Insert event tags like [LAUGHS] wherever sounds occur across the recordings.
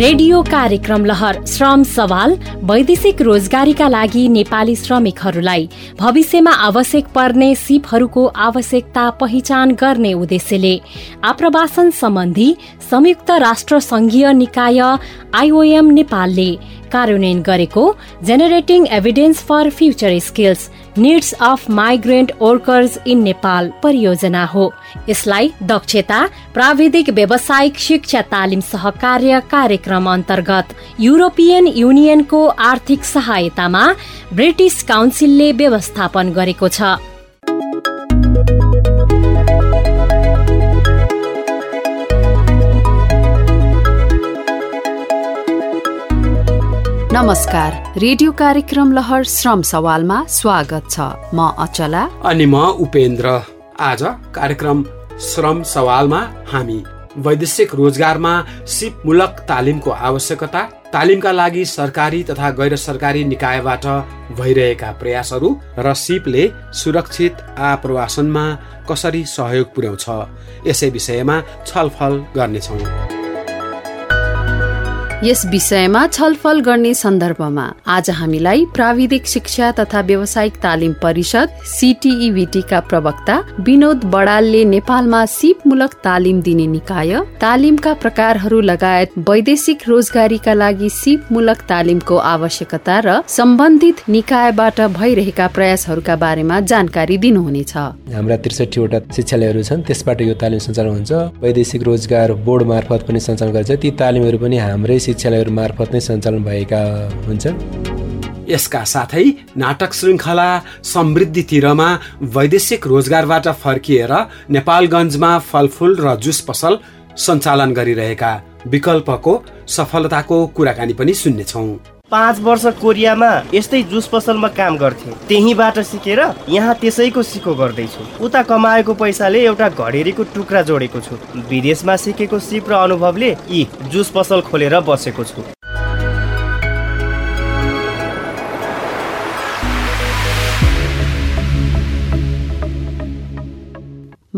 Radio कार्यक्रम लहर श्रम सवाल वैदेशिक रोजगारीका लागि नेपाली श्रमिकहरूलाई। भविष्यमा आवश्यक पर्ने सिपहरूको आवश्यकता पहिचान गर्ने उद्देश्यले आप्रवासन सम्बन्धी संयुक्त राष्ट्र संघीय निकाय आइओएम नेपालले कार्यान्वयन गरेको generating evidence for future skills needs of migrant workers in Nepal परियोजना हो। यसलाई दक्षता प्राविधिक व्यावसायिक शिक्षा तालिम सहकार्य कार्यक्रम अन्तर्गत युरोपियन युनियनको आर्थिक सहायतामा ब्रिटिस काउन्सिलले व्यवस्थापन गरेको छ। नमस्कार। रेडियो कार्यक्रम लहर श्रम सवालमा स्वागत छ। म अचला। अनि म उपेन्द्र। आज कार्यक्रम श्रम सवालमा हामी वैदेशिक रोजगारमा सिपमूलक तालिमको आवश्यकता तालिमका लागि सरकारी तथा गैर सरकारी निकायबाट भइरहेका प्रयासहरू र सिपले सुरक्षित आप्रवासनमा कसरी सहयोग पुर्याउँछ यसै विषयमा छलफल गर्नेछौँ। यस विषयमा छलफल गर्ने सन्दर्भमा आज हामीलाई प्राविधिक शिक्षा तथा व्यावसायिक तालिम परिषद का प्रवक्ता विनोद बडालले नेपालमा सिपमूलक तालिम दिने निकाय तालिमका प्रकारहरू लगायत वैदेशिक रोजगारीका लागि सिपमूलक तालिमको आवश्यकता र सम्बन्धित निकायबाट भइरहेका प्रयासहरूका बारेमा जानकारी दिनुहुनेछ। हाम्रा त्रिसठीवटा शिक्षालयहरू छन् त्यसबाट यो तालिम सञ्चालन हुन्छ। वैदेशिक रोजगार बोर्ड मार्फत पनि सञ्चालन गर्छ ती तालिमहरू पनि हाम्रै शिक्षालयहरू मार्फत नै सञ्चालन भएका हुन्छन्। यसका साथै नाटक श्रृङ्खला समृद्धितिरमा वैदेशिक रोजगारबाट फर्किएर नेपालगञ्जमा फलफुल र जुस पसल सञ्चालन गरिरहेका विकल्पको सफलताको कुराकानी पनि सुन्नेछौँ। पाँच वर्ष कोरियामा यस्तै जुस पसलमा काम गर्थे। त्यहीँबाट सिकेर यहाँ त्यसैको सिको गर्दैछु। उता कमाएको पैसाले एउटा घडेरीको टुक्रा जोडेको छु। विदेशमा सिकेको सिप र अनुभवले यी जुस पसल खोलेर बसेको छु।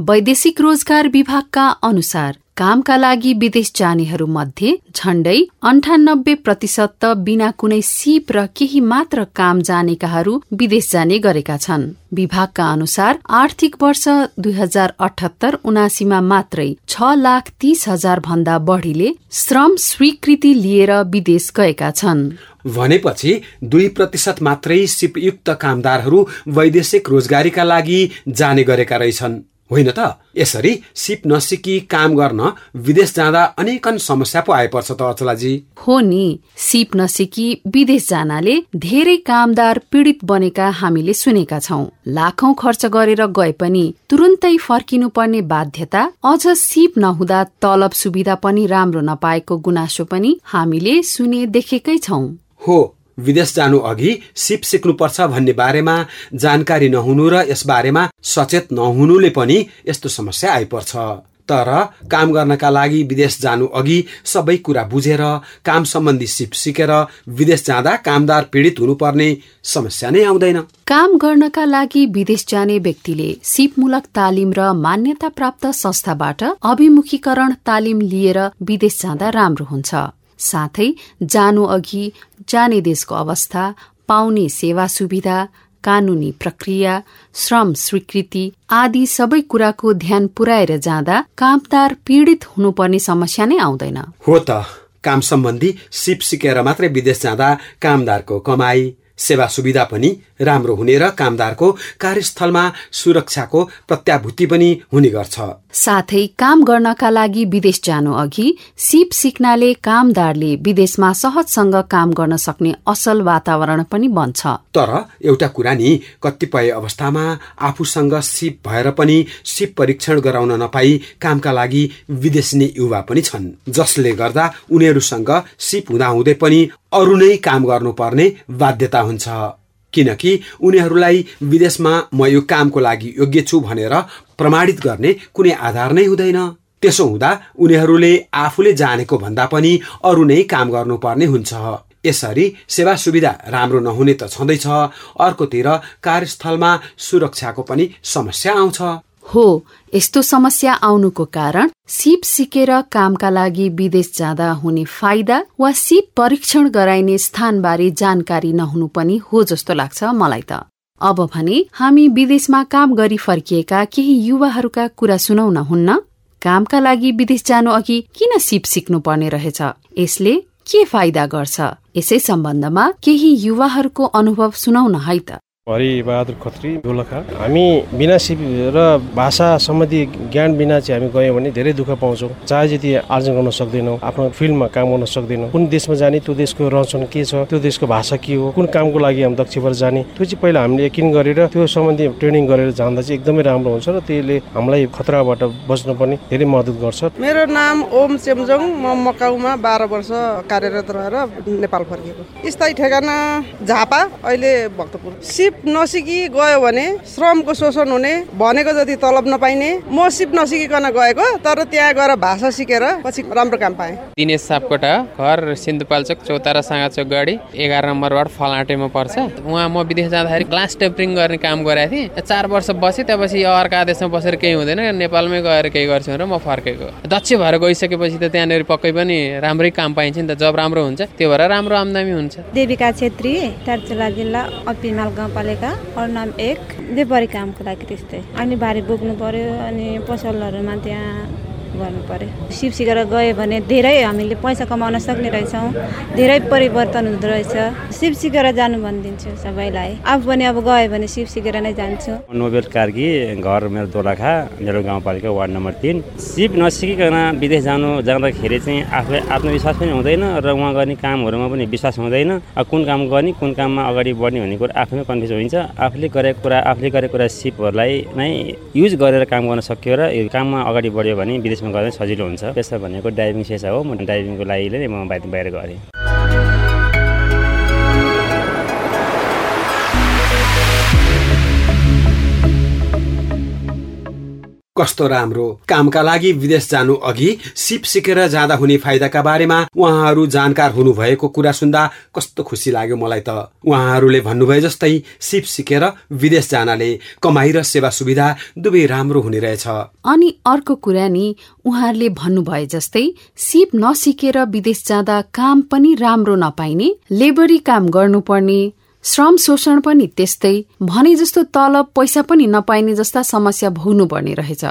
वैदेशिक रोजगार विभागका अनुसार कामका लागि विदेश जानेहरू मध्ये झण्डै अन्ठानब्बे प्रतिशत त बिना कुनै सिप र केही मात्र काम जानेकाहरू विदेश जाने गरेका छन्। विभागका अनुसार आर्थिक वर्ष दुई हजार अठहत्तर उनासीमा मात्रै छ लाख तीस हजार भन्दा बढ़ीले श्रम स्वीकृति लिएर विदेश गएका छन्। भनेपछि दुई प्रतिशत मात्रै सिपयुक्त कामदारहरू वैदेशिक रोजगारीका लागि जाने गरेका रहेछन्। होइन त? यसरी सिप नसिकी काम गर्न विदेश जाँदा अनेकन समस्या पो आइपर्छ त अचलाजी। हो नि सिप नसिकी विदेश जानाले धेरै कामदार पीडित बनेका हामीले सुनेका छौं। लाखौं खर्च गरेर गए पनि तुरुन्तै फर्किनु पर्ने बाध्यता अझ सिप नहुँदा तलब सुविधा पनि राम्रो नपाएको गुनासो पनि हामीले सुने देखेकै छौं। हो विदेश जानु अघि सिप सिक्नुपर्छ भन्ने बारेमा जानकारी नहुनु र यस बारेमा सचेत नहुनुले पनि यस्तो समस्या आइपर्छ। तर काम गर्नका लागि विदेश जानु अघि सबै कुरा बुझेर काम सम्बन्धी सिप सिकेर विदेश जाँदा कामदार पीडित हुनुपर्ने समस्या नै आउँदैन। काम गर्नका लागि विदेश जाने व्यक्तिले सिपमूलक तालिम र मान्यता प्राप्त संस्थाबाट अभिमुखीकरण तालिम लिएर विदेश जाँदा राम्रो हुन्छ। साथै जानु अघि जाने देशको अवस्था पाउने सेवा सुविधा कानूनी प्रक्रिया श्रम स्वीकृति आदि सबै कुराको ध्यान पुर्याएर जाँदा कामदार पीड़ित हुनुपर्ने समस्या नै आउँदैन। हो त। काम सम्बन्धी सिप सिकेर मात्रै विदेश जाँदा कामदारको कमाई सेवा सुविधा पनि राम्रो हुने र कामदारको कार्यस्थलमा सुरक्षाको प्रत्याभूति पनि हुने गर्छ। साथै काम गर्नका लागि विदेश जानु अघि सिप सिक्नाले कामदारले विदेशमा सहजसँग काम गर्न सक्ने असल वातावरण पनि बन्छ। तर एउटा कुरा नि कतिपय अवस्थामा आफूसँग सिप भएर पनि सिप परीक्षण गराउन नपाई कामका लागि विदेशी युवा पनि छन् जसले गर्दा उनीहरूसँग सिप हुँदाहुँदै पनि अरू नै काम गर्नुपर्ने बाध्यता हुन्छ। किनकि उनीहरूलाई विदेशमा म यो कामको लागि योग्य छु भनेर प्रमाणित गर्ने कुनै आधार नै हुँदैन। त्यसो हुँदा उनीहरूले आफूले जानेको भन्दा पनि अरू नै काम गर्नुपर्ने हुन्छ। यसरी सेवा सुविधा राम्रो नहुने त छँदैछ। अर्कोतिर कार्यस्थलमा सुरक्षाको पनि समस्या आउँछ। हो यस्तो समस्या आउनुको कारण सिप सिकेर कामका लागि विदेश जाँदा हुने फाइदा वा सिप परीक्षण गराइने स्थानबारे जानकारी नहुनु पनि हो जस्तो लाग्छ मलाई त। अब भने हामी विदेशमा काम गरी फर्किएका केही युवाहरूका कुरा सुनाउन हुन्न? कामका लागि विदेश जानु अघि किन सिप सिक्नु पर्ने रहेछ? यसले के फाइदा गर्छ? यसै सम्बन्धमा केही युवाहरूको अनुभव सुनाउन है त। हरिबहादुर खत्री दोलखा हामी बिना सिप र भाषा सम्बन्धी ज्ञान बिना चाहिँ हामी गयौँ भने धेरै दुःख पाउँछौँ। चाहे जति आर्जन गर्न सक्दैनौँ आफ्नो फिल्डमा काम गर्न सक्दैनौँ। कुन देशमा जाने त्यो देशको रहन के छ त्यो देशको भाषा के हो कुन कामको लागि हामी दक्ष भएर जाने त्यो चाहिँ पहिला हामीले यकिन गरेर त्यो सम्बन्धी ट्रेनिङ गरेर जाँदा चाहिँ एकदमै राम्रो हुन्छ र त्यसले हामीलाई खतराबाट बच्नु पनि धेरै मद्दत गर्छ। मेरो नाम ओम चेम्जोङ म मकाउमा बाह्र वर्ष कार्यरत रहेर नेपाल फर्किएको स्थायी ठेगाना झापा अहिले भक्तपुर। सिप नसिकी गयो भने श्रमको शोषण हुने भनेको जति तलब नपाइने म सिप नसिकिकन गएको तर त्यहाँ गएर भाषा सिकेर पछि राम्रो काम पाएँ। दिनेश सापकोटा घर सिन्धुपाल्चोक चौतारा साँगाचोक गढी एघार नम्बर वार्ड फलाटेमा पर्छ। उहाँ म विदेश जाँदाखेरि ग्लास टेम्परिङ गर्ने काम गरेको थिएँ। चार वर्ष बसेँ त्यहाँपछि अर्का देशमा बसेर केही हुँदैन नेपालमै गएर केही गर्छु र म फर्केको। दक्ष भएर गइसकेपछि त त्यहाँनिर पक्कै पनि राम्रै काम पाइन्छ नि त जब राम्रो हुन्छ त्यो भएर राम्रो आम्दानी हुन्छ। देविका छेत्री जिल्ला अपिमाल पालेका अरू नाम एक। देवरी कामको लागि त्यस्तै। अनि भारी बोक्नु पर्यो अनि पसलहरूमा त्यहाँ गर्नु पर्यो सिप सिकेर गयो भने धेरै हामीले पैसा कमाउन सक्ने रहेछौँ। धेरै परिवर्तन हुँदो रहेछ। सिप सिकेर जानु भनिदिन्छु सबैलाई। आफू पनि अब गयो भने सिप सिकेर नै जान्छु। नोबेल कार्की घर मेरो दोलखा मेरो गाउँपालिका वार्ड नम्बर तिन। सिप नसिकिकन विदेश जानु जाँदाखेरि चाहिँ आफूलाई आत्मविश्वास पनि हुँदैन र उहाँ गर्ने कामहरूमा पनि विश्वास हुँदैन। कुन काम गर्ने कुन काममा अगाडि बढ्ने भन्ने कुरा आफूमै कन्फ्युज हुन्छ। आफूले गरेको कुरा आफूले गरेको कुरा सिपहरूलाई नै युज गरेर काम गर्न सक्यो र यो काममा अगाडि बढ्यो भने विदेश त्यसमा गर्दा सजिलो हुन्छ। पेसा भनेको डाइभिङ सेसा हो। म डाइभिङको लागि नै म बाहिर गरेँ कस्तो राम्रो। कामका लागि विदेश जानु अघि सिप सिकेर जाँदा हुने फाइदाका बारेमा उहाँहरू जानकार हुनुभएको कुरा सुन्दा कस्तो खुसी लाग्यो मलाई त। उहाँहरूले भन्नुभए जस्तै सिप सिकेर विदेश जानले कमाई र सेवा सुविधा दुवै राम्रो हुने रहेछ। अनि अर्को कुरा नि उहाँहरूले भन्नुभए जस्तै सिप नसिकेर विदेश जाँदा काम पनि राम्रो नपाइने लेबरी काम गर्नुपर्ने श्रम शोषण पनि त्यस्तै भने जस्तो तलब पैसा पनि नपाइने जस्ता समस्या भोग्नु पर्ने रहेछ।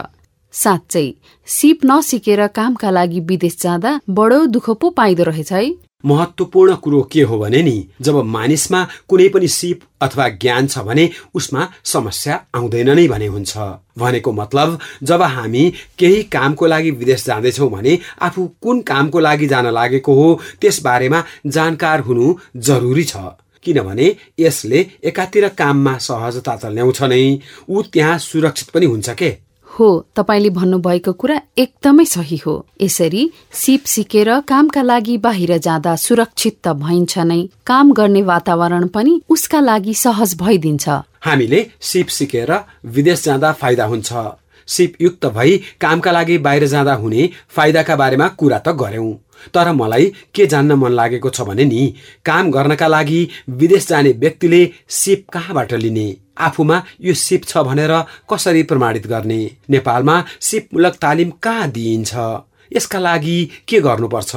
साँच्चै सिप नसिकेर कामका लागि विदेश जाँदा बडो दुःख पो पाइदो रहेछ है। महत्वपूर्ण कुरो के हो भने नि जब मानिसमा कुनै पनि सिप अथवा ज्ञान छ भने उसमा समस्या आउँदैन नै भने हुन्छ। भनेको मतलब जब हामी केही कामको लागि विदेश जाँदैछौँ भने आफू कुन कामको लागि जान लागेको हो त्यस बारेमा जानकार हुनु जरुरी छ। किनभने यसले एकातिर काममा सहजता त ल्याउँछ नै। ऊ त्यहाँ सुरक्षित पनि हुन्छ के? हो तपाईँले भन्नुभएको कुरा एकदमै सही हो। यसरी सिप सिकेर कामका लागि बाहिर जाँदा सुरक्षित त भइन्छ नै। काम गर्ने वातावरण पनि उसका लागि सहज भइदिन्छ। हामीले सिप सिकेर विदेश जाँदा फाइदा हुन्छ। सिप युक्त भई कामका लागि बाहिर जाँदा हुने फाइदाका बारेमा कुरा त गर्यौं तर मलाई के जान्न मन लागेको छ भने नि काम गर्नका लागि विदेश जाने व्यक्तिले सिप कहाँबाट लिने? आफूमा यो सिप छ भनेर कसरी प्रमाणित गर्ने? नेपालमा सिपमूलक तालिम कहाँ दिइन्छ? यसका लागि के गर्नुपर्छ?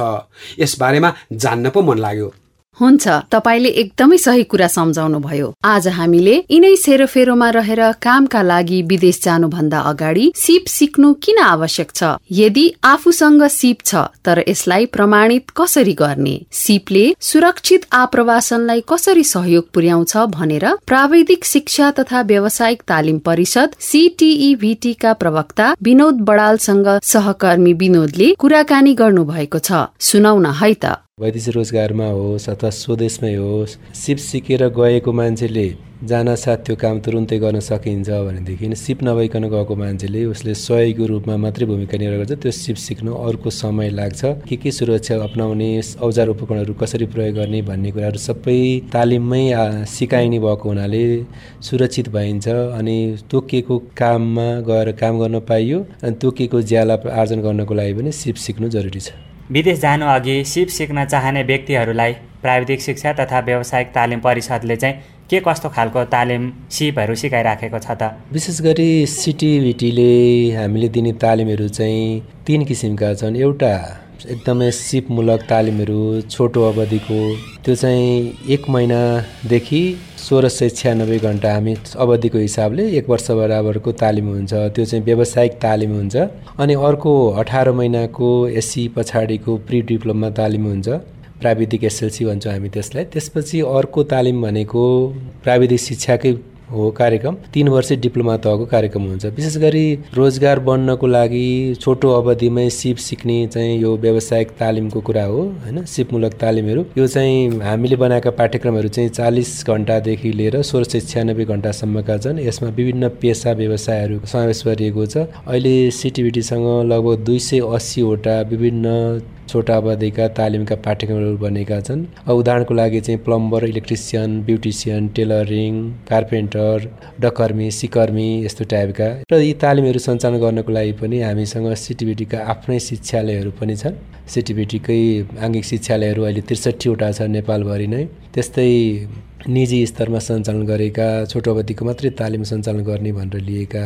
यसबारेमा जान्न पो मन लाग्यो। हुन्छ तपाईँले एकदमै सही कुरा सम्झाउनु भयो आज हामीले यिनै सेरोफेरोमा रहेर कामका लागि विदेश जानुभन्दा अगाडि सिप सिक्नु किन आवश्यक छ? यदि आफूसँग सिप छ तर यसलाई प्रमाणित कसरी गर्ने? सिपले सुरक्षित आप्रवासनलाई कसरी सहयोग पुर्याउँछ भनेर प्राविधिक शिक्षा तथा व्यावसायिक तालिम परिषद सिटिईभिटी का प्रवक्ता विनोद बडालसँग सहकर्मी विनोदले कुराकानी गर्नु भएको छ सुनाउन है त। वैदेशिक रोजगारमा होस् अथवा स्वदेशमै होस् सिप सिकेर गएको मान्छेले जान साथ त्यो काम तुरुन्तै गर्न सकिन्छ भनेदेखि सिप नभइकन गएको मान्छेले उसले सहयोगको रूपमा मात्रै भूमिका निर्वाह गर्छ त्यो सिप सिक्नु अर्को समय लाग्छ। के के सुरक्षा अप्नाउने औजार उपकरणहरू कसरी प्रयोग गर्ने भन्ने कुराहरू सबै तालिममै सिकाइने भएको हुनाले सुरक्षित भइन्छ। अनि तोकिएको काममा गएर काम गर्न पाइयो अनि तोकिएको ज्याला आर्जन गर्नको लागि पनि सिप सिक्नु जरुरी छ। विदेश जानु अघि सिप सिक्न चाहने व्यक्तिहरूलाई प्राविधिक शिक्षा तथा व्यावसायिक तालिम परिषदले चाहिँ के कस्तो खालको तालिम सिपहरू सिकाइराखेको छ त? विशेष गरी सिटिभिटीले हामीले दिने तालिमहरू चाहिँ तिन किसिमका छन्। एउटा एकदमै सिपमूलक तालिमहरू छोटो अवधिको त्यो चाहिँ एक महिनादेखि सोह्र सय छ्यानब्बे घन्टा हामी अवधिको हिसाबले एक वर्ष बराबरको तालिम हुन्छ। त्यो चाहिँ व्यावसायिक तालिम हुन्छ। अनि अर्को अठार महिनाको एससी पछाडिको प्रि डिप्लोमा तालिम हुन्छ। प्राविधिक एसएलसी भन्छौँ हामी त्यसलाई। त्यसपछि अर्को तालिम भनेको प्राविधिक शिक्षाकै हो कार्यक्रम। तिन वर्ष डिप्लोमा तहको कार्यक्रम हुन्छ। विशेष गरी रोजगार बन्नको लागि छोटो अवधिमै सिप सिक्ने चाहिँ यो व्यावसायिक तालिमको कुरा हो होइन? सिपमूलक तालिमहरू। यो चाहिँ हामीले बनाएका पाठ्यक्रमहरू चाहिँ चालिस घन्टादेखि लिएर सोह्र सय छ्यानब्बे घन्टासम्मका छन्। यसमा विभिन्न पेसा व्यवसायहरू समावेश गरिएको छ। अहिले सिटिभिटीसँग लगभग दुई सय अस्सीवटा विभिन्न छोटा अवधिका तालिमका पाठ्यक्रमहरू बनेका छन्। उदाहरणको लागि चाहिँ plumber electrician beautician tailoring carpenter डकर्मी सिकर्मी यस्तो टाइपका। र यी तालिमहरू सञ्चालन गर्नको लागि पनि हामीसँग सिटिभिटीका आफ्नै शिक्षालयहरू पनि छन्। सिटिभिटीकै आङ्गिक शिक्षालयहरू अहिले त्रिसठीवटा छ नेपालभरि नै। त्यस्तै निजी स्तरमा सञ्चालन गरेका छोटो अवधिको मात्रै तालिम सञ्चालन गर्ने भनेर लिएका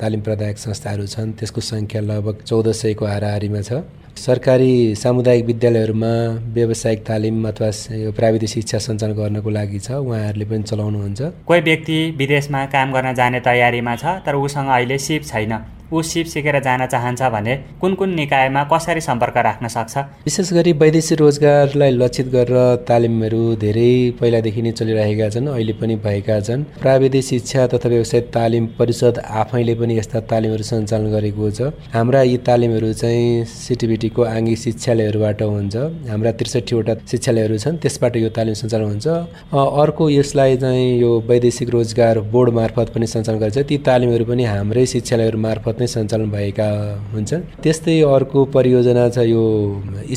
तालिम प्रदायक संस्थाहरू छन्। त्यसको सङ्ख्या लगभग चौध सयको हाराहारीमा छ। सरकारी सामुदायिक विद्यालयहरूमा व्यावसायिक तालिम अथवा प्राविधिक शिक्षा सञ्चालन गर्नको लागि छ। उहाँहरूले पनि चलाउनुहुन्छ। कोही व्यक्ति विदेशमा काम गर्न जाने तयारीमा छ तर उसँग अहिले सिप छैन। ऊ सिप सिकेर जान चाहन्छ भने कुन कुन निकायमा कसरी सम्पर्क राख्न सक्छ? विशेष गरी वैदेशिक रोजगारलाई लक्षित गरेर तालिमहरू धेरै पहिलादेखि नै चलिरहेका छन् अहिले पनि भएका छन्। प्राविधिक शिक्षा तथा व्यवसाय तालिम परिषद आफैले पनि यस्ता तालिमहरू सञ्चालन गरेको छ। हाम्रा यी तालिमहरू चाहिँ सिटिभिटीको आङ्गिक शिक्षालयहरूबाट हुन्छ। हाम्रा त्रिसठीवटा शिक्षालयहरू छन् त्यसबाट यो तालिम सञ्चालन हुन्छ। अर्को यसलाई चाहिँ यो वैदेशिक रोजगार बोर्ड मार्फत पनि सञ्चालन गरिन्छ। ती तालिमहरू पनि हाम्रै शिक्षालयहरू मार्फत नै सञ्चालन भएका हुन्छन्। त्यस्तै अर्को परियोजना छ यो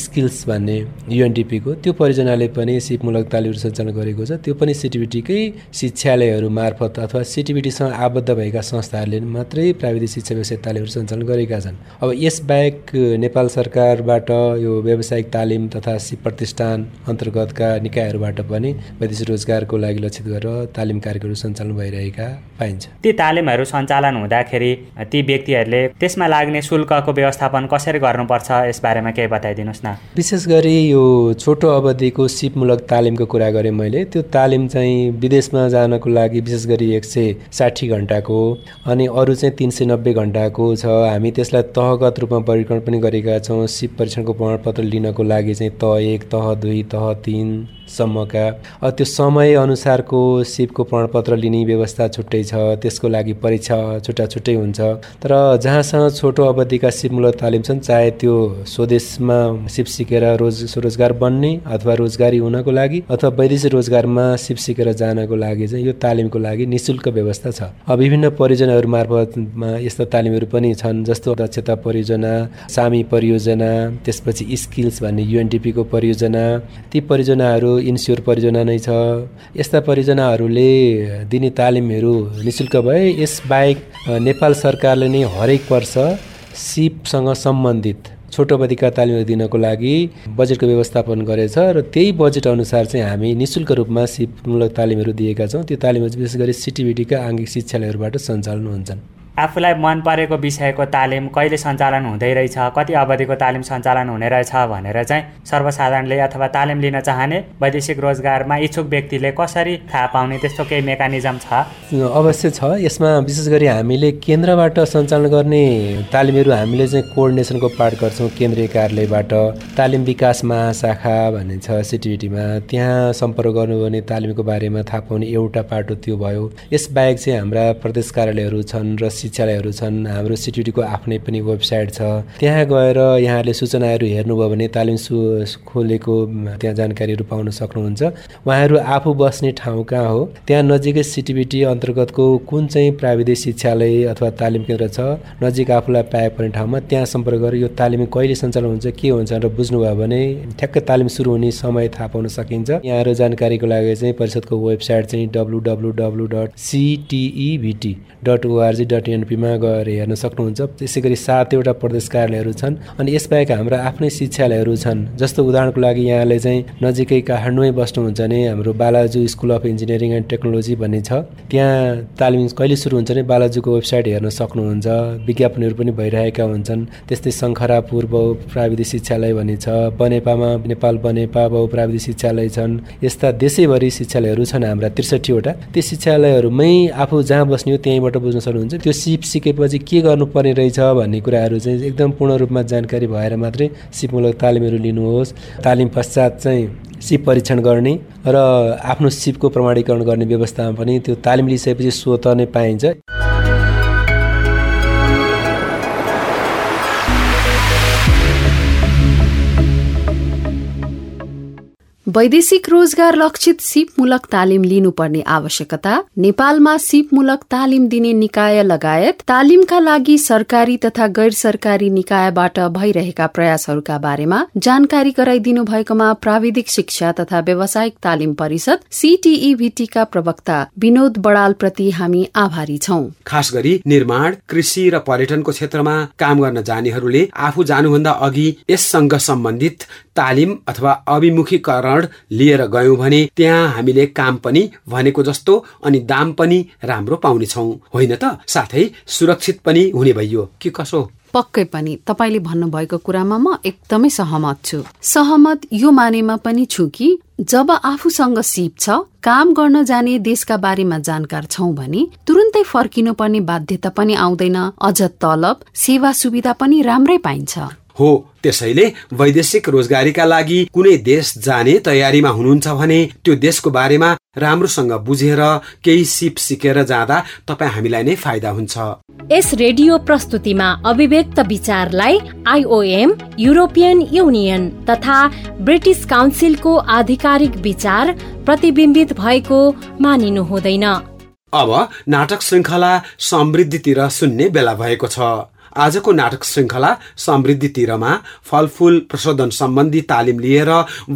स्किल्स भन्ने युएनडिपीको। त्यो परियोजनाले पनि सिपमूलक तालिमहरू सञ्चालन गरेको छ। त्यो पनि सिटिभिटीकै शिक्षालयहरू मार्फत अथवा सिटिभिटीसँग आबद्ध भएका संस्थाहरूले मात्रै प्राविधिक शिक्षा व्यवसाय तालिमहरू सञ्चालन गरेका छन्। अब यसबाहेक नेपाल सरकारबाट यो व्यावसायिक तालिम तथा सिप प्रतिष्ठान अन्तर्गतका निकायहरूबाट पनि वैदेशिक रोजगारको लागि लक्षित गरेर तालिम कार्यक्रमहरू सञ्चालन भइरहेका पाइन्छ। ती तालिमहरू सञ्चालन हुँदाखेरि ती व्यक्ति व्यक्तिहरूले त्यसमा लाग्ने शुल्कको व्यवस्थापन कसरी गर्नुपर्छ यसबारेमा केही बताइदिनुहोस् न। विशेष गरी यो छोटो अवधिको सिपमूलक तालिमको कुरा गरेँ मैले त्यो तालिम चाहिँ विदेशमा जानको लागि विशेष गरी एक सय साठी घन्टाको अनि अरू चाहिँ तिन सय नब्बे घन्टाको छ। हामी त्यसलाई तहगत रूपमा वर्गीकरण पनि गरेका छौँ। सिप परीक्षणको प्रमाणपत्र लिनको लागि चाहिँ तह एक तह दुई तह तिन सम्मका। त्यो समयअनुसारको सिपको प्रमाणपत्र लिने व्यवस्था छुट्टै छ त्यसको लागि परीक्षा छुट्टा छुट्टै हुन्छ। तर जहाँसँग छोटो अवधिका सिपमूलक तालिम छन् चाहे त्यो स्वदेशमा सिप सिकेर रोज स्वरोजगार बन्ने अथवा रोजगारी हुनको लागि अथवा वैदेशिक रोजगारमा सिप सिकेर जानको लागि चाहिँ यो तालिमको लागि नि शुल्क व्यवस्था छ। विभिन्न परियोजनाहरू मार्फतमा यस्ता तालिमहरू पनि छन् जस्तो दक्षता परियोजना सामी परियोजना त्यसपछि स्किल्स भन्ने युएनडिपीको परियोजना ती परियोजनाहरू इन्स्योर परियोजना नै छ। यस्ता परियोजनाहरूले दिने तालिमहरू नि शुल्क भए यसबाहेक नेपाल सरकारले नै हरेक वर्ष सिपसँग सम्बन्धित छोटो अवधिका तालिमहरू दिनको लागि बजेटको व्यवस्थापन गरेछ र त्यही बजेट अनुसार चाहिँ हामी नि शुल्क रूपमा सिपमूलक तालिमहरू दिएका छौँ। त्यो तालिमहरू विशेष गरी सिटिभिटीका आङ्गिक शिक्षालयहरूबाट सञ्चालन हुन्छन् आफूलाई मन परेको विषयको तालिम कहिले सञ्चालन हुँदै रहेछ कति अवधिको तालिम सञ्चालन हुने रहेछ भनेर चाहिँ सर्वसाधारणले अथवा तालिम लिन चाहने वैदेशिक रोजगारमा इच्छुक व्यक्तिले कसरी थाहा पाउने त्यस्तो केही मेकानिजम छ? अवश्य छ। यसमा विशेष गरी हामीले केन्द्रबाट सञ्चालन गर्ने तालिमहरू हामीले चाहिँ कोअर्डिनेसनको पाठ गर्छौँ केन्द्रीय कार्यालयबाट। तालिम विकास महाशाखा भन्ने छ सिटिभिटीमा। त्यहाँ सम्पर्क गर्नु भने तालिमको बारेमा थाहा पाउने एउटा पाटो त्यो भयो। यसबाहेक चाहिँ हाम्रा प्रदेश कार्यालयहरू छन् र शिक्षालयहरू छन्। हाम्रो सिटिटीको आफ्नै पनि वेबसाइट छ। त्यहाँ गएर यहाँले सूचनाहरू हेर्नुभयो भने तालिम सु खोलेको त्यहाँ जानकारीहरू पाउन सक्नुहुन्छ। उहाँहरू आफू बस्ने ठाउँ कहाँ हो? त्यहाँ नजिकै सिटिभिटी अन्तर्गतको कुन चाहिँ प्राविधिक शिक्षालय अथवा तालिम केन्द्र छ? नजिक आफूलाई पाए पर्ने ठाउँमा त्यहाँ सम्पर्क गरेर यो तालिम कहिले सञ्चालन हुन्छ के हुन्छ र बुझ्नुभयो भने ठ्याक्कै तालिम सुरु हुने समय थाहा पाउन सकिन्छ। यहाँहरू जानकारीको लागि चाहिँ परिषदको वेबसाइट चाहिँ W W W dot CTEVT dot ORG dot पिएनपीमा गएर हेर्न सक्नुहुन्छ। त्यसै गरी सातवटा प्रदेश कार्यालयहरू छन् अनि यसबाहेक हाम्रा आफ्नै शिक्षालयहरू छन्। जस्तो उदाहरणको लागि यहाँले चाहिँ नजिकै काठमाडौँमै बस्नुहुन्छ भने हाम्रो Balaju school of engineering and technology भन्ने छ। त्यहाँ तालिम कहिले सुरु हुन्छ भने बालाजुको वेबसाइट हेर्न सक्नुहुन्छ। विज्ञापनहरू पनि भइरहेका हुन्छन्। त्यस्तै शङ्खरापुर बहु प्राविधिक शिक्षालय भन्ने छ। बनेपामा नेपाल बनेपा बहु प्राविधिक शिक्षालय छन्। यस्ता देशैभरि शिक्षालयहरू छन् हाम्रा त्रिसठीवटा त्यो शिक्षालयहरूमै आफू जहाँ बस्ने हो त्यहीँबाट बुझ्न सक्नुहुन्छ। त्यो सिप सिकेपछि के गर्नुपर्ने रहेछ भन्ने कुराहरू चाहिँ एकदम पूर्ण रूपमा जानकारी भएर मात्रै सिपमूलक तालिमहरू लिनुहोस्। तालिम पश्चात चाहिँ सिप परीक्षण गर्ने र आफ्नो सिपको प्रमाणीकरण गर्ने व्यवस्थामा पनि त्यो तालिम लिइसकेपछि स्वत नै पाइन्छ। वैदेशिक रोजगार लक्षित सिपमूलक तालिम लिनुपर्ने आवश्यकता नेपालमा सिपमूलक तालिम दिने निकाय लगायत तालिमका लागि सरकारी तथा गैर सरकारी निकायबाट भइरहेका प्रयासहरूका बारेमा जानकारी गराइदिनु भएकोमा प्राविधिक शिक्षा तथा व्यावसायिक तालिम परिषद सीटीईभीटीका प्रवक्ता विनोद बडाल प्रति हामी आभारी छौं। खास गरी निर्माण कृषि र पर्यटनको क्षेत्रमा काम गर्न जानेहरूले आफू जानुभन्दा अघि यससँग सम्बन्धित तालिम अथवा अभिमुखीकरण लिएर गयौं भने त्यहाँ हामीले काम पनि भनेको जस्तो अनि दाम पनि राम्रो पाउनेछौ। होइन त? साथै सुरक्षित पनि हुने भइयो। कि कसो? पक्कै पनि। तपाईँले भन्नुभएको कुरामा म एकदमै सहमत छु। सहमत यो मानेमा पनि छु कि जब आफूसँग सिप छ काम गर्न जाने देशका बारेमा जानकार छौ भने तुरुन्तै फर्किनु पर्ने बाध्यता पनि आउँदैन। अझ तलब सेवा सुविधा पनि राम्रै पाइन्छ। हो। त्यसैले वैदेशिक रोजगारीका लागि कुनै देश जाने तयारीमा हुनुहुन्छ भने त्यो देशको बारेमा राम्रोसँग बुझेर केही सिप सिकेर जाँदा तपाईँ हामीलाई नै फाइदा हुन्छ। यस रेडियो प्रस्तुतिमा अभिव्यक्त विचारलाई आइओएम युरोपियन युनियन तथा ब्रिटिस काउन्सिलको आधिकारिक विचार प्रतिबिम्बित भएको मानिनु हुँदैन। अब नाटक श्रृङ्खला समृद्धितिर सुन्ने बेला भएको छ। आजको नाटक श्रृङ्खला समृद्धितिरमा फलफूल प्रशोधन सम्बन्धी तालिम लिएर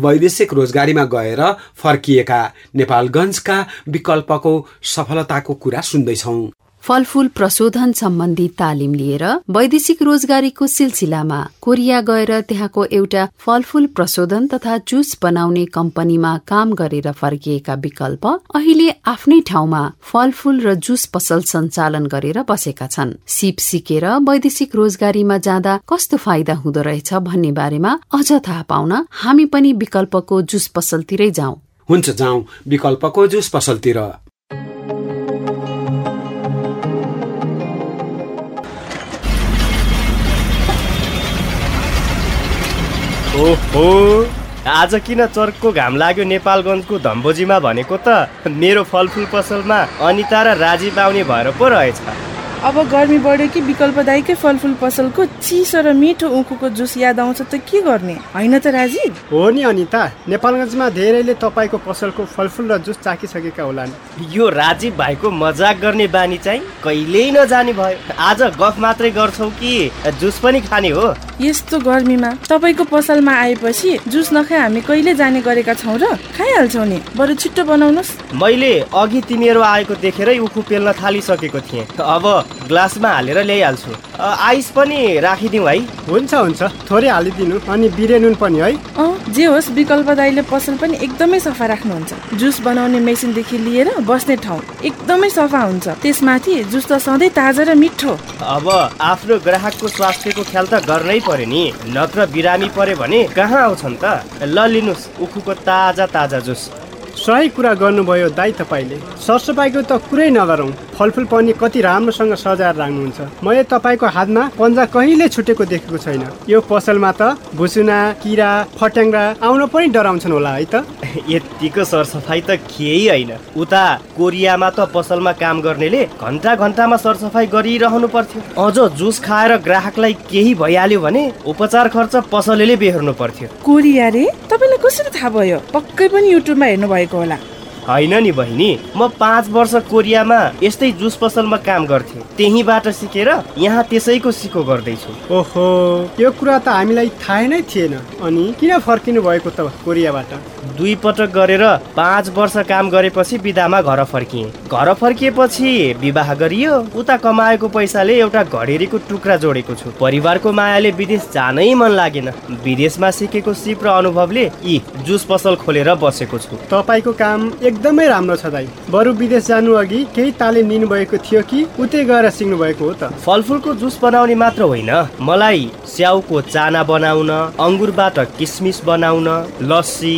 वैदेशिक रोजगारीमा गएर फर्किएका नेपालगञ्जका विकल्पको सफलताको कुरा सुन्दैछौ। फलफूल प्रशोधन सम्बन्धी तालिम लिएर वैदेशिक रोजगारीको सिलसिलामा कोरिया गएर त्यहाँको एउटा फलफूल प्रशोधन तथा जुस बनाउने कम्पनीमा काम गरेर फर्किएका विकल्प अहिले आफ्नै ठाउँमा फलफूल र जुस पसल सञ्चालन गरेर बसेका छन्। सिप सिकेर वैदेशिक रोजगारीमा जाँदा कस्तो फाइदा हुँदो रहेछ भन्ने बारेमा अझ थाहा पाउन हामी पनि विकल्पको जुस पसलतिरै जाउँ। हुन्छ जाउँ। विकल्पको जुस पसलतिर। ओहो। आज किन चर्को घाम लाग्यो नेपालगञ्जको धम्बोजीमा भनेको त मेरो फलफुल पसलमा अनिता र राजीव आउने भएर पो रहेछ। अब गर्मी बढ्यो कि विकल्पदायीकै फलफुल पसलको चिसो र मिठो उखुको जुस याद आउँछ त के गर्ने? होइन त राजीव हो नि अनिता नेपालगञ्जमा धेरैले तपाईँको पसलको फलफुल र जुस चाखिसकेका होलान्। यो राजीव भाइको मजाक गर्ने बानी चाहिँ कहिल्यै नजाने भयो। आज गफ मात्रै गर्छौ कि जुस पनि खाने हो। यस्तो गर्मीमा तपाईँको पसलमा आएपछि जुस नखाए हामी कहिले जाने गरेका छौँ र? खाइहाल्छौ नि। बरु छिट्टो बनाउनुहोस्। मैले अघि तिमीहरू आएको देखेरै उखु पेल्न थालिसकेको थिएँ। अब ग्लासमा हालेर ल्याइहाल्छु। आइस पनि राखिदिउँ है। हुन्छ हुन्छ। थोरै हालिदिनु अनि बिरे नुन पनि है। अँ जे होस् विकल्प दाईले पसल पनि एकदमै सफा राख्नुहुन्छ। जुस बनाउने मेसिनदेखि लिएर बस्ने ठाउँ एकदमै सफा हुन्छ। त्यसमाथि जुस त सधैँ ताजा र मिठो। अब आफ्नो ग्राहकको स्वास्थ्यको ख्याल त गर्नै पर्यो नि। नत्र बिरामी पर्यो भने कहाँ आउँछन् त? ल लिनुहोस्। उखुको ताजा ताजा जुस। सही कुरा गर्नुभयो दाई तपाईँले। सरसफाइको त कुरै नगरौँ। फलफुल पनि कति राम्रोसँग सजाएर राख्नुहुन्छ। मैले तपाईँको हातमा पन्जा कहिले छुटेको देखेको छैन। यो पसलमा त भुसुना किरा फट्याङ्ग्रा आउन पनि डराउँछन् होला है त। [LAUGHS] यतिको सरसफाइ त केही होइन। उता कोरियामा त पसलमा काम गर्नेले घन्टा घन्टामा सरसफाइ गरिरहनु पर्थ्यो। अझ जुस खाएर ग्राहकलाई केही भइहाल्यो भने उपचार खर्च पसलले बेहोर्नु पर्थ्यो। कोरिया रे? तपाईँलाई कसरी थाहा भयो? पक्कै पनि युट्युबमा हेर्नु भएको होला होइन नि बहिनी म पाँच वर्ष कोरियामा यस्तै जुस पसलमा काम गर्थेँ। त्यहीँबाट सिकेर यहाँ त्यसैको सिको गर्दैछु। ओहो यो कुरा त हामीलाई थाहै नै थिएन। अनि किन फर्किनु भएको त कोरियाबाट? दुई पटक गरेर पाँच वर्ष काम गरेपछि बिदामा घर फर्किएँ। घर फर्किएपछि विवाह गरियो। उता कमाएको पैसाले एउटा घडेरीको टुक्रा जोडेको छु। परिवारको मायाले विदेश जानै मन लागेन। विदेशमा सिकेको सिप र अनुभवले यी जुस पसल खोलेर बसेको छु। तपाईँको काम एकदमै राम्रो छ दाई। बरु विदेश जानु अघि केही तालिम लिनुभएको थियो कि उतै गएर सिक्नु भएको हो त। फलफुलको जुस बनाउने मात्र होइन। मलाई स्याउको चाना बनाउन अङ्गुरबाट किसमिस बनाउन लस्सी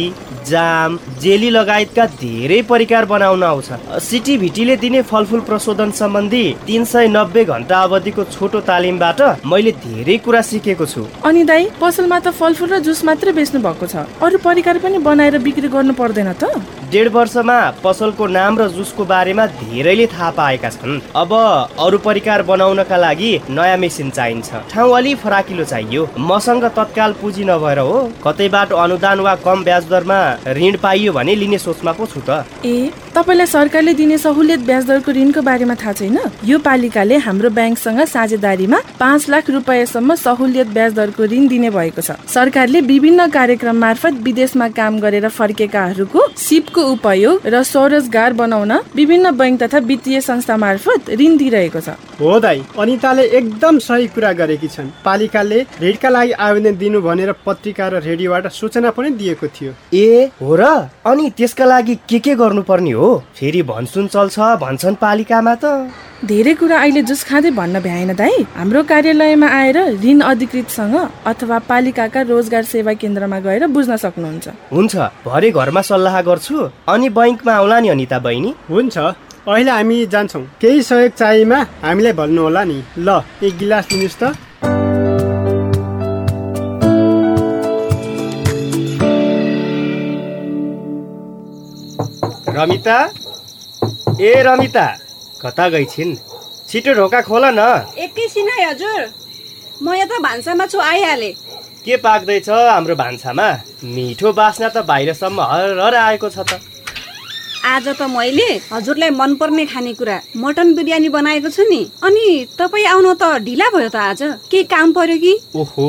जाम जेली लगायतका धेरै परिकार बनाउन आउँछ। सिटी भिटीले दिने फलफुल प्रशोधन सम्बन्धी तिन सय नब्बे घन्टा अवधिको छोटो तालिमबाट मैले धेरै कुरा सिकेको छु। अनि दाई पसलमा त फलफुल र जुस मात्रै बेच्नु भएको छ। अरू परिकार पनि बनाएर बिक्री गर्नु पर्दैन त? डेढ वर्षमा पसलको नाम र जुसको बारेमा धेरैले थाहा पाएका छन्। अब अरू परिकार बनाउनका लागि नयाँ मेसिन चाहिन्छ। ठाउँ अलि फराकिलो चाहियो। मसँग तत्काल पुँजी नभएर हो। कतैबाट अनुदान वा कम ब्याज दरमा ऋण पाइयो भने लिने सोचमा पो छु त। ए तपाईँलाई सरकारले दिने सहुलियत ब्याज दरको ऋणको बारेमा थाहा छैन? यो पालिकाले हाम्रो ब्याङ्कसँग साझेदारीमा पाँच लाख रुपियाँसम्म सहुलियत ब्याज दरको ऋण दिने भएको छ। सरकारले विभिन्न कार्यक्रम मार्फत विदेशमा काम गरेर फर्केकाहरूको सिपको उपयोग र स्वरोजगार बनाउन विभिन्न बैङ्क तथा वित्तीय संस्था मार्फत ऋण दिइरहेको छ। हो दाई अनिताले एकदम सही कुरा गरेकी छन्। पालिकाले ऋणका लागि आवेदन दिनु भनेर पत्रिका र रेडियोबाट सूचना पनि दिएको थियो। ए हो र? अनि त्यसका लागि के के गर्नुपर्ने हो? फेरि भनसुन चल्छ भन्छन् पालिकामा त। धेरै कुरा अहिले जुस खाँदै भन्न भ्याएन दाई। हाम्रो कार्यालयमा आएर ऋण अधिकृतसँग अथवा पालिकाका रोजगार सेवा केन्द्रमा गएर बुझ्न सक्नुहुन्छ। हुन्छ भरे घरमा सल्लाह गर्छु अनि बैङ्कमा आउला नि अनिता बहिनी। हुन्छ अहिले हामी जान्छौँ। केही सहयोग चाहिएमा हामीलाई भन्नु होला नि। ल एक गिलास दिनुहोस् त। रमिता? ए रमिता! कता गई छिन्? छिटो ढोका खोल न। एकैछिन है हजुर। म यता भान्सामा छु आइहालेँ। के पाक्दैछ हाम्रो भान्सामा? मिठो बास्ना त बाहिरसम्म हर हर आएको छ त। आज त मैले हजुरलाई मनपर्ने खानेकुरा मटन बिरयानी बनाएको छु नि। अनि तपाईँ आउन त ढिला भयो त आज। के काम पर्यो कि? ओहो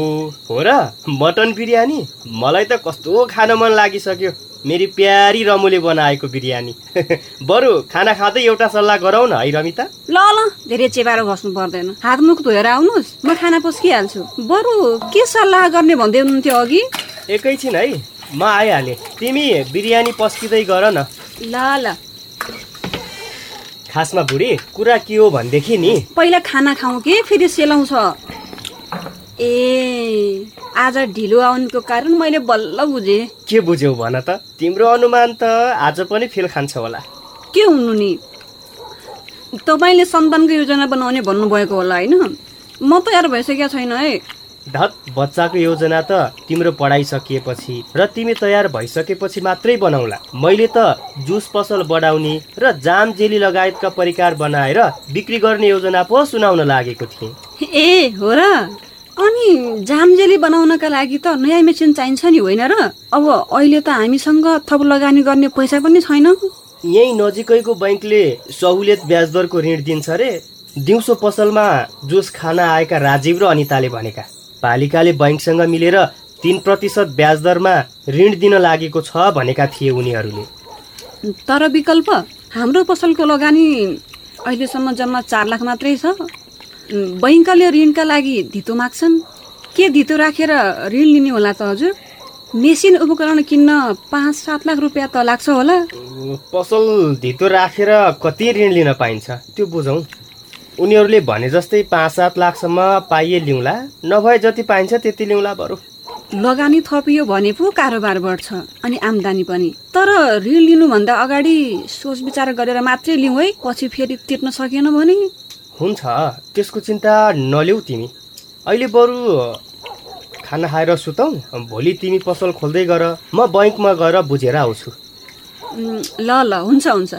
हो र। मटन बिरयानी? मलाई त कस्तो खान मन लागिसक्यो। मेरी प्यारी रमुले बनाएको बिरयानी। [LAUGHS] बरु खाना खाँदै एउटा सल्लाह गरौँ न है रमिता? ल ल धेरै चेपारो घस्नु पर्दैन। हातमुख धोएर आउनुहोस् म खाना पस्किहाल्छु। बरु के सल्लाह गर्ने भन्दै हुनुहुन्थ्यो अघि? एकैछिन है। म आइहालेँ। तिमी बिरयानी पस्किँदै गर न। ल ल। खासमा बुढी कुरा के हो भनेदेखि नि? पहिला खाना खाउँ कि फेरि सेलाउँछ। ए आज ढिलो आउनुको कारण मैले बल्ल बुझेँ। के बुझ्यौ भन त? तिम्रो अनुमान त आज पनि फेल खान्छ होला। के हुनु नि? तपाईँले सन्तानको योजना बनाउने भन्नुभएको होला होइन? म तयार भइसकेको छैन है। धत बच्चाको योजना त तिम्रो पढाइ सकिएपछि र तिमी तयार भइसकेपछि मात्रै बनाउला। मैले त जुस पसल बढाउने र जाम जेली लगायतका परिकार बनाएर बिक्री गर्ने योजना पो सुनाउन लागेको थिएँ। ए हो र। अनि जाम जेली बनाउनका लागि त नयाँ मेसिन चाहिन्छ नि होइन र? अब अहिले त हामीसँग थप लगानी गर्ने पैसा पनि छैन। यहीँ नजिकैको बैङ्कले सहुलियत ब्याज दरको ऋण दिन्छ रे। दिउँसो पसलमा जुस खान आएका राजीव र अनिताले भनेका पालिकाले बैङ्कसँग मिलेर तिन प्रतिशत ब्याज दरमा ऋण दिन लागेको छ भनेका थिए उनीहरूले। तर विकल्प हाम्रो पसलको लगानी अहिलेसम्म जम्मा चार लाख मात्रै छ। बैङ्कले ऋणका लागि धितो माग्छन्? के धितो राखेर ऋण लिने होला त हजुर? मेसिन उपकरण किन्न पाँच सात लाख रुपियाँ त लाग्छ होला। पसल धितो राखेर कति ऋण लिन पाइन्छ? त्यो बुझौँ। उनीहरूले भने जस्तै पाँच सात लाखसम्म पाइए लिउँला। नभए जति पाइन्छ त्यति लिउँला बरु। लगानी थपियो भने पो कारोबार बढ्छ अनि आम्दानी पनि। तर ऋण लिनुभन्दा अगाडि सोच विचार गरेर मात्रै लिउँ है पछि फेरि तिर्न सकेन भने। हुन्छ त्यसको चिन्ता नलिउ तिमी। अहिले बरु खाना खाएर सुतौ भोलि तिमी पसल खोल्दै गर म बैङ्कमा गएर बुझेर आउँछु। ल ल हुन्छ हुन्छ।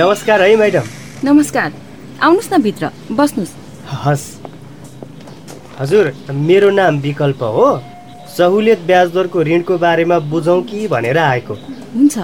नमस्कार है म्याडम। नमस्कार। आउनुहोस् न भित्र बस्नुहोस्। हस्। हजुर मेरो नाम विकल्प हो। सहुलियत ब्याज दरको ऋणको बारेमा बुझौँ कि भनेर आएको। हुन्छ।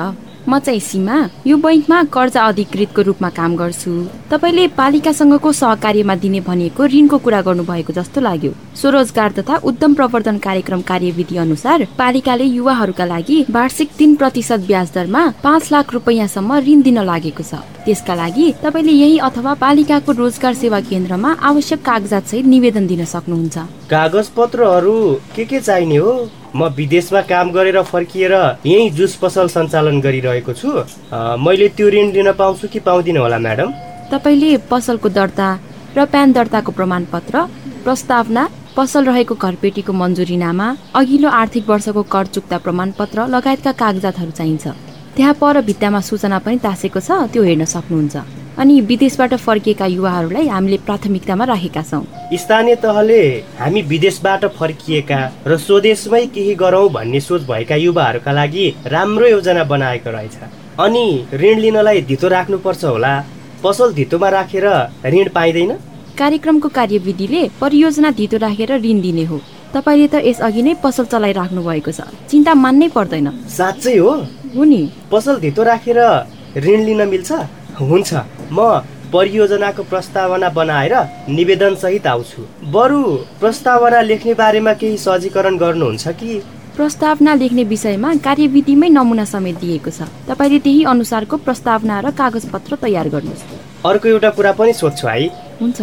म चाहिँ सीमा यो बैङ्कमा कर्जा अधिकृतको रूपमा काम गर्छु। तपाईँले पालिकासँगको सहकार्यमा दिने भनेको ऋणको कुरा गर्नुभएको जस्तो लाग्यो। स्वरोजगार तथा उद्यम प्रवर्धन कार्यक्रम कार्यविधि अनुसार पालिकाले युवाहरूका लागि वार्षिक तीन प्रतिशत ब्याज दरमा पाँच लाख रुपियाँसम्म ऋण दिन लागेको छ। त्यसका लागि तपाईँले यही अथवा पालिकाको रोजगार सेवा केन्द्रमा आवश्यक कागजात सहित निवेदन दिन सक्नुहुन्छ। कागज पत्रहरू के के चाहिने हो? म विदेशमा काम गरेर फर्किएर यही जुस पसल सञ्चालन गरिरहेको छु। मैले त्यो ऋण लिन पाउँछु कि पाउँदिनँ होला म्याडम? तपाईँले पसलको दर्ता र प्यान दर्ताको प्रमाणपत्र प्रस्तावना पसल रहेको घरपेटीको मन्जुरीनामा अघिल्लो आर्थिक वर्षको कर चुक्ता प्रमाणपत्र लगायतका कागजातहरू चाहिन्छ। त्यहाँ पर भित्तामा सूचना पनि तासेको छ त्यो हेर्न सक्नुहुन्छ। अनि विदेशबाट फर्किएका युवाहरूलाई हामीले प्राथमिकतामा राखेका छौँ। स्थानीय तहले हामी विदेशबाट फर्किएका र स्वदेशमै केही गरौँ भन्ने सोच भएका युवाहरूका लागि राम्रो योजना बनाएको रहेछ। अनि ऋण लिनलाई धितो राख्नुपर्छ होला। पसल धितोमा राखेर ऋण पाइँदैन? कार्यक्रमको कार्यविधिले परियोजना धितो राखेर ऋण दिने हो। तपाईँले त यसअघि नै पसल चलाइराख्नु भएको छ। चिन्ता मान्नै पर्दैन। साँच्चै हो? हो नि। पसल धितो राखेर ऋण लिन मिल्छ? हुन्छ। म परियोजनाको प्रस्तावना बनाएर निवेदन सहित आउँछु। बरु प्रस्तावना लेख्ने बारेमा केही सहजीकरण गर्नुहुन्छ कि? प्रस्तावना लेख्ने विषयमा कार्यविधिमै नमुना समेत दिएको छ। तपाईँले त्यही अनुसारको प्रस्तावना र कागजपत्र तयार गर्नुहोस्। अर्को एउटा कुरा पनि सोध्छु है। हुन्छ।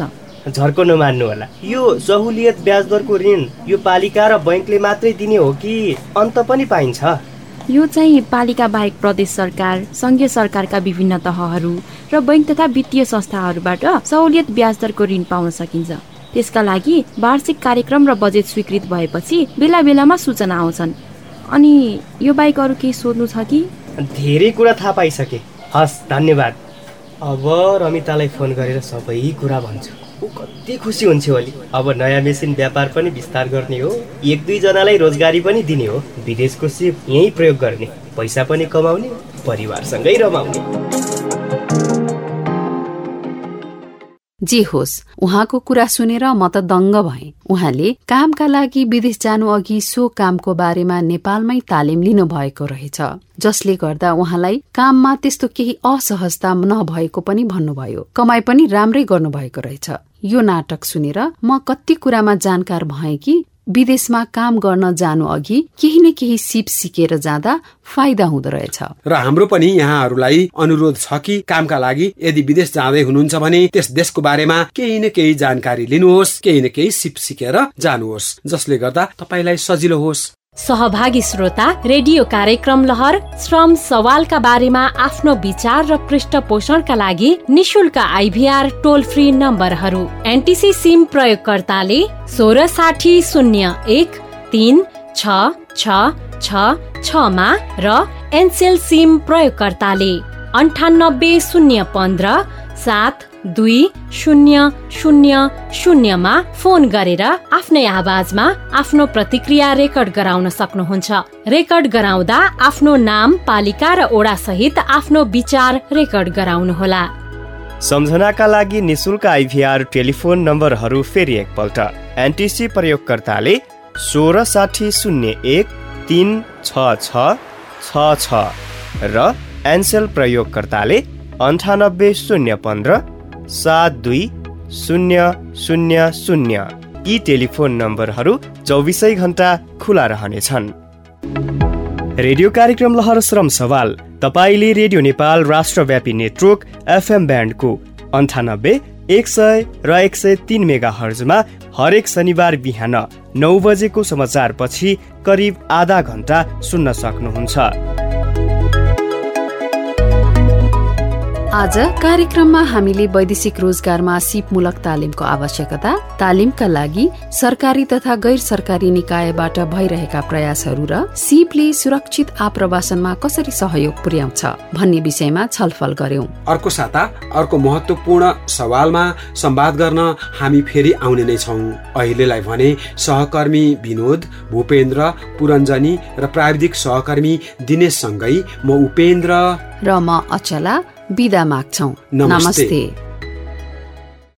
झर्को नमान्नु होला। यो सहुलियत ब्याज दरको ऋण यो पालिका र बैङ्कले मात्रै दिने हो कि अन्त पनि पाइन्छ? यो चाहिँ पालिका बाहेक प्रदेश सरकार सङ्घीय सरकारका विभिन्न तहहरू र बैङ्क तथा वित्तीय संस्थाहरूबाट सहुलियत ब्याज दरको ऋण पाउन सकिन्छ। त्यसका लागि वार्षिक कार्यक्रम र बजेट स्वीकृत भएपछि बेला बेलामा सूचना आउँछन्। अनि यो बाहेक अरू केही सोध्नु छ कि? धेरै कुरा थाहा पाइसके। हस् धन्यवाद। अब रमितालाई फोन गरेर सबै कुरा भन्छु। ऊ कति खुसी हुन्छ अलि अब नयाँ मेसिन व्यापार पनि विस्तार गर्ने हो एक दुईजनालाई रोजगारी पनि दिने हो। विदेशको सिप यहीँ प्रयोग गर्ने पैसा पनि कमाउने परिवारसँगै रमाउने। जे होस् उहाँको कुरा सुनेर म त दङ्ग भए। उहाँले कामका लागि विदेश जानु अघि सो कामको बारेमा नेपालमै तालिम लिनु भएको रहेछ जसले गर्दा उहाँलाई काममा त्यस्तो केही असहजता नभएको पनि भन्नुभयो। कमाई पनि राम्रै गर्नुभएको रहेछ। यो नाटक सुनेर म कति कुरामा जानकार भए कि विदेशमा काम गर्न जानु अघि केही न केही सिप सिकेर जाँदा फाइदा हुँदो रहेछ। र हाम्रो पनि यहाँहरूलाई अनुरोध छ कि कामका लागि यदि विदेश जाँदै हुनुहुन्छ भने त्यस देशको बारेमा केही न केही जानकारी लिनुहोस् केही न केही सिप सिकेर जानुहोस् जसले गर्दा तपाईँलाई सजिलो होस्। सहभागी श्रोता रेडियो कार्यक्रम लहर श्रम सवालका बारेमा आफ्नो विचार र पृष्ठपोषणका लागि निशुल्क आइभीआर टोल फ्री नम्बरहरू। एनटिसी सिम प्रयोगकर्ताले सोह्र साठी शून्य एक तिन छ छ छ छमा र एनसेल सिम प्रयोगकर्ताले अन्ठानब्बे शून्य पन्ध्र सात दुई शून्य शून्य शून्यमा फोन गरेर आफ्नै आवाजमा आफ्नो प्रतिक्रिया रेकर्ड गराउन सक्नुहुन्छ। रेकर्ड गराउँदा आफ्नो नाम पालिका र ओडा सहित आफ्नो विचार रेकर्ड गराउनुहोला। सम्झनाका लागि निशुल्क आइभीआर टेलिफोन नम्बरहरू फेरि एकपल्ट। एनटिसी प्रयोगकर्ताले सोह्र साठी शून्य एक तिन छ छ छ छ र एनसेल प्रयोगकर्ताले अन्ठानब्बे शून्य पन्ध्र सात दुई शून्य शून्य शून्य। यी टेलिफोन नम्बरहरू चौबिसै घन्टा खुला रहनेछन्। रेडियो कार्यक्रम लहर श्रम सवाल। तपाईँले रेडियो नेपाल राष्ट्रव्यापी नेटवर्क एफएम ब्यान्डको अन्ठानब्बे एक सय र एक सय तिन मेगा हर्जमा हरेक शनिबार बिहान नौ बजेको समाचारपछि करिब आधा घन्टा सुन्न सक्नुहुन्छ। आज कार्यक्रममा हामीले वैदेशिक रोजगारमा सिपमूलक तालिमको आवश्यकता तालिमका लागि सरकारी तथा गैर सरकारी निकायबाट भइरहेका प्रयासहरू र सिपले सुरक्षित आप्रवासनमा कसरी सहयोग पुर्याउँछ भन्ने विषयमा छलफल गर्यौं। अर्को साता अर्को महत्वपूर्ण सवालमा संवाद गर्न हामी फेरि आउने नै छौँ। अहिलेलाई भने सहकर्मी विनोद भूपेन्द्र पुरञ्जनी र प्राविधिक सहकर्मी दिनेशसँगै म उपेन्द्र। र म अचला बिदा माग्छौ। नमस्ते।